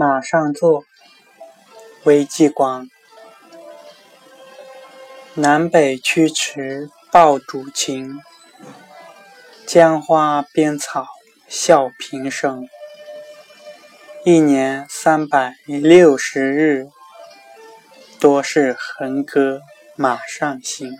马上坐，韦继广。南北驱驰报主情，江花边草笑平生。一年三百六十日，多是横戈马上行。